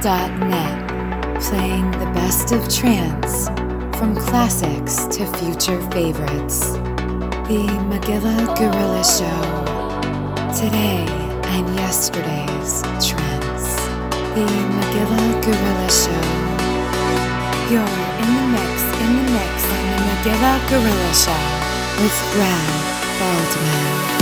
transworld.net, playing the best of trance from classics to future favorites. The Magilla Gorilla Show. Today and yesterday's trance. The Magilla Gorilla Show. You're in the mix, in the mix on the Magilla Gorilla Show with Brad Baldwin.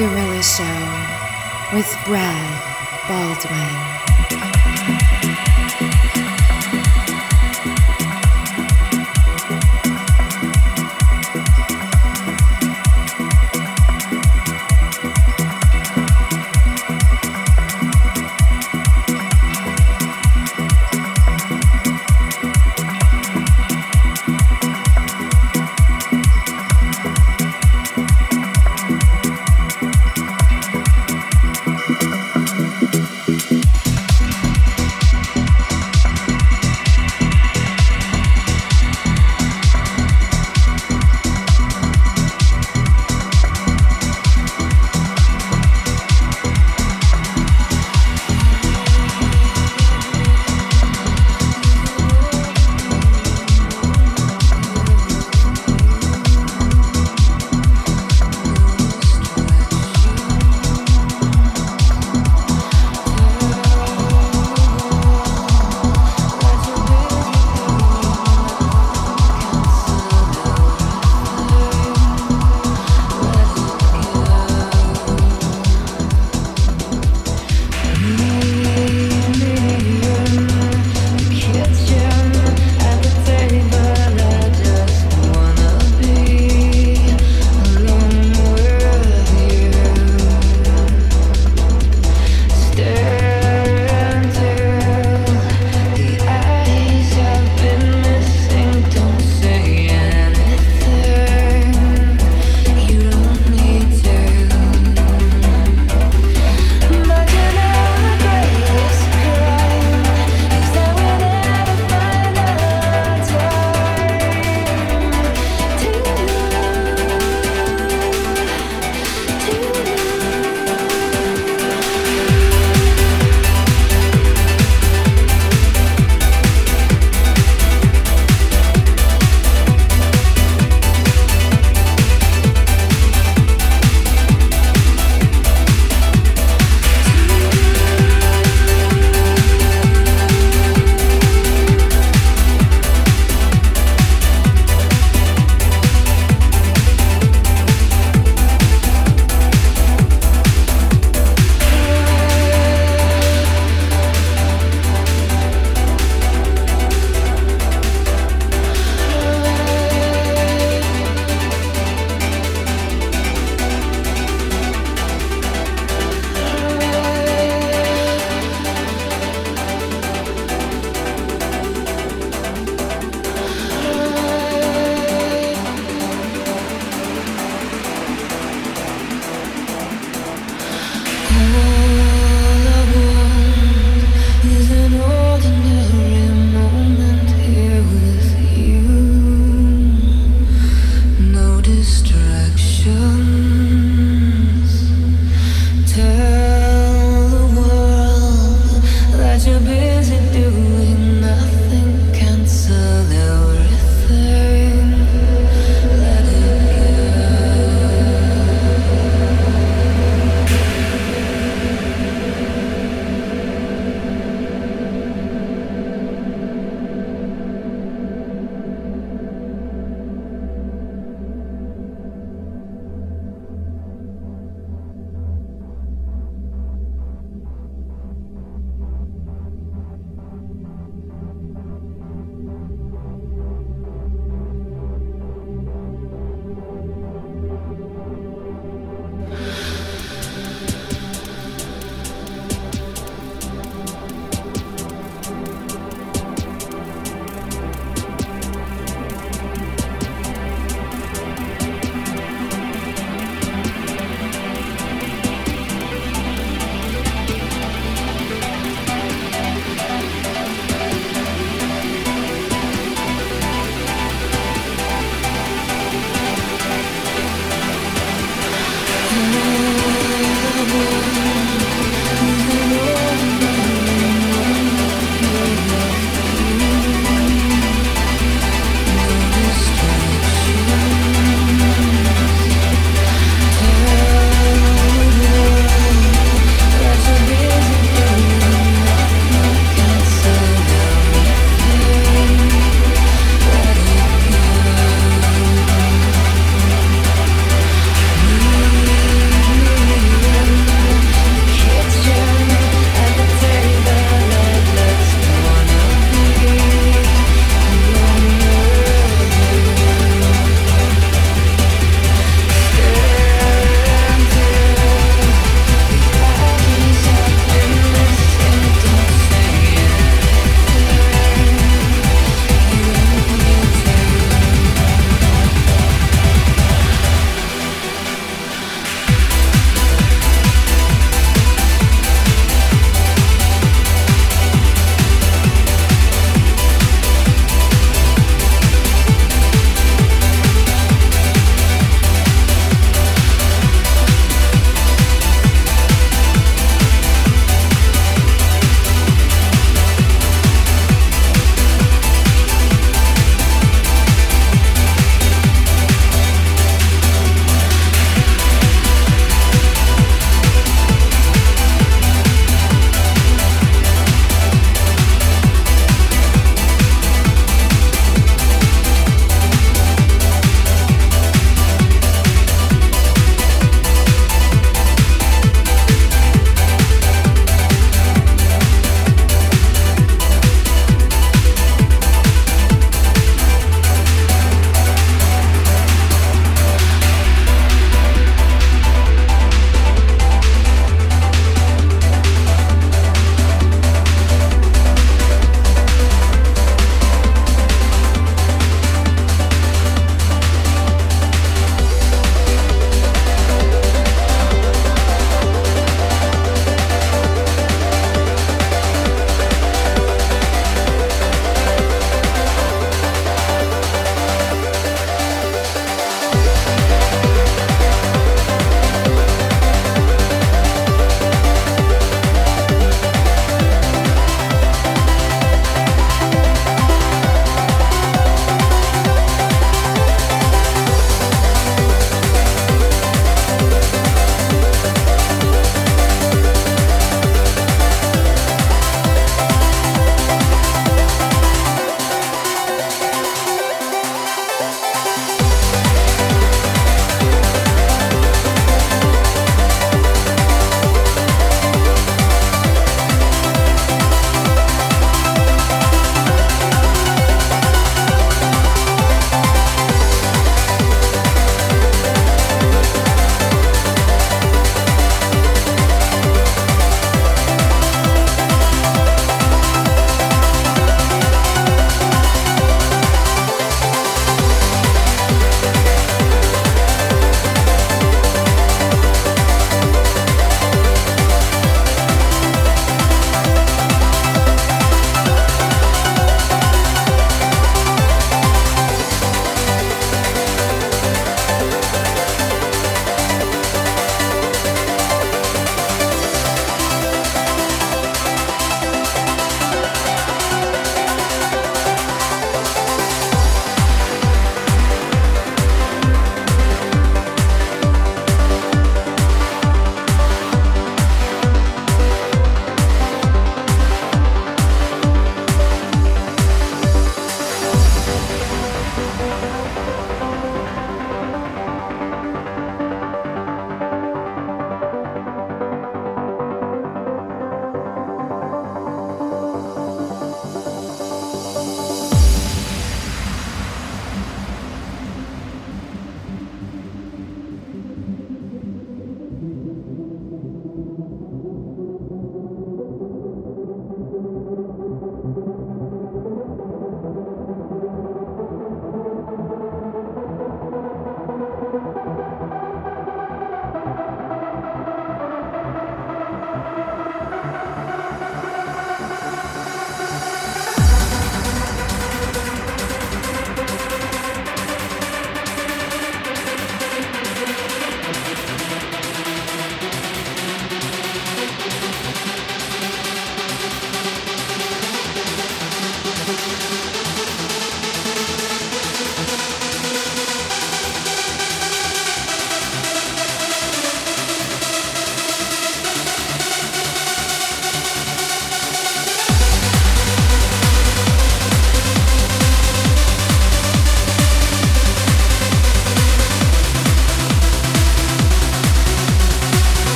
Gorilla Show with Brad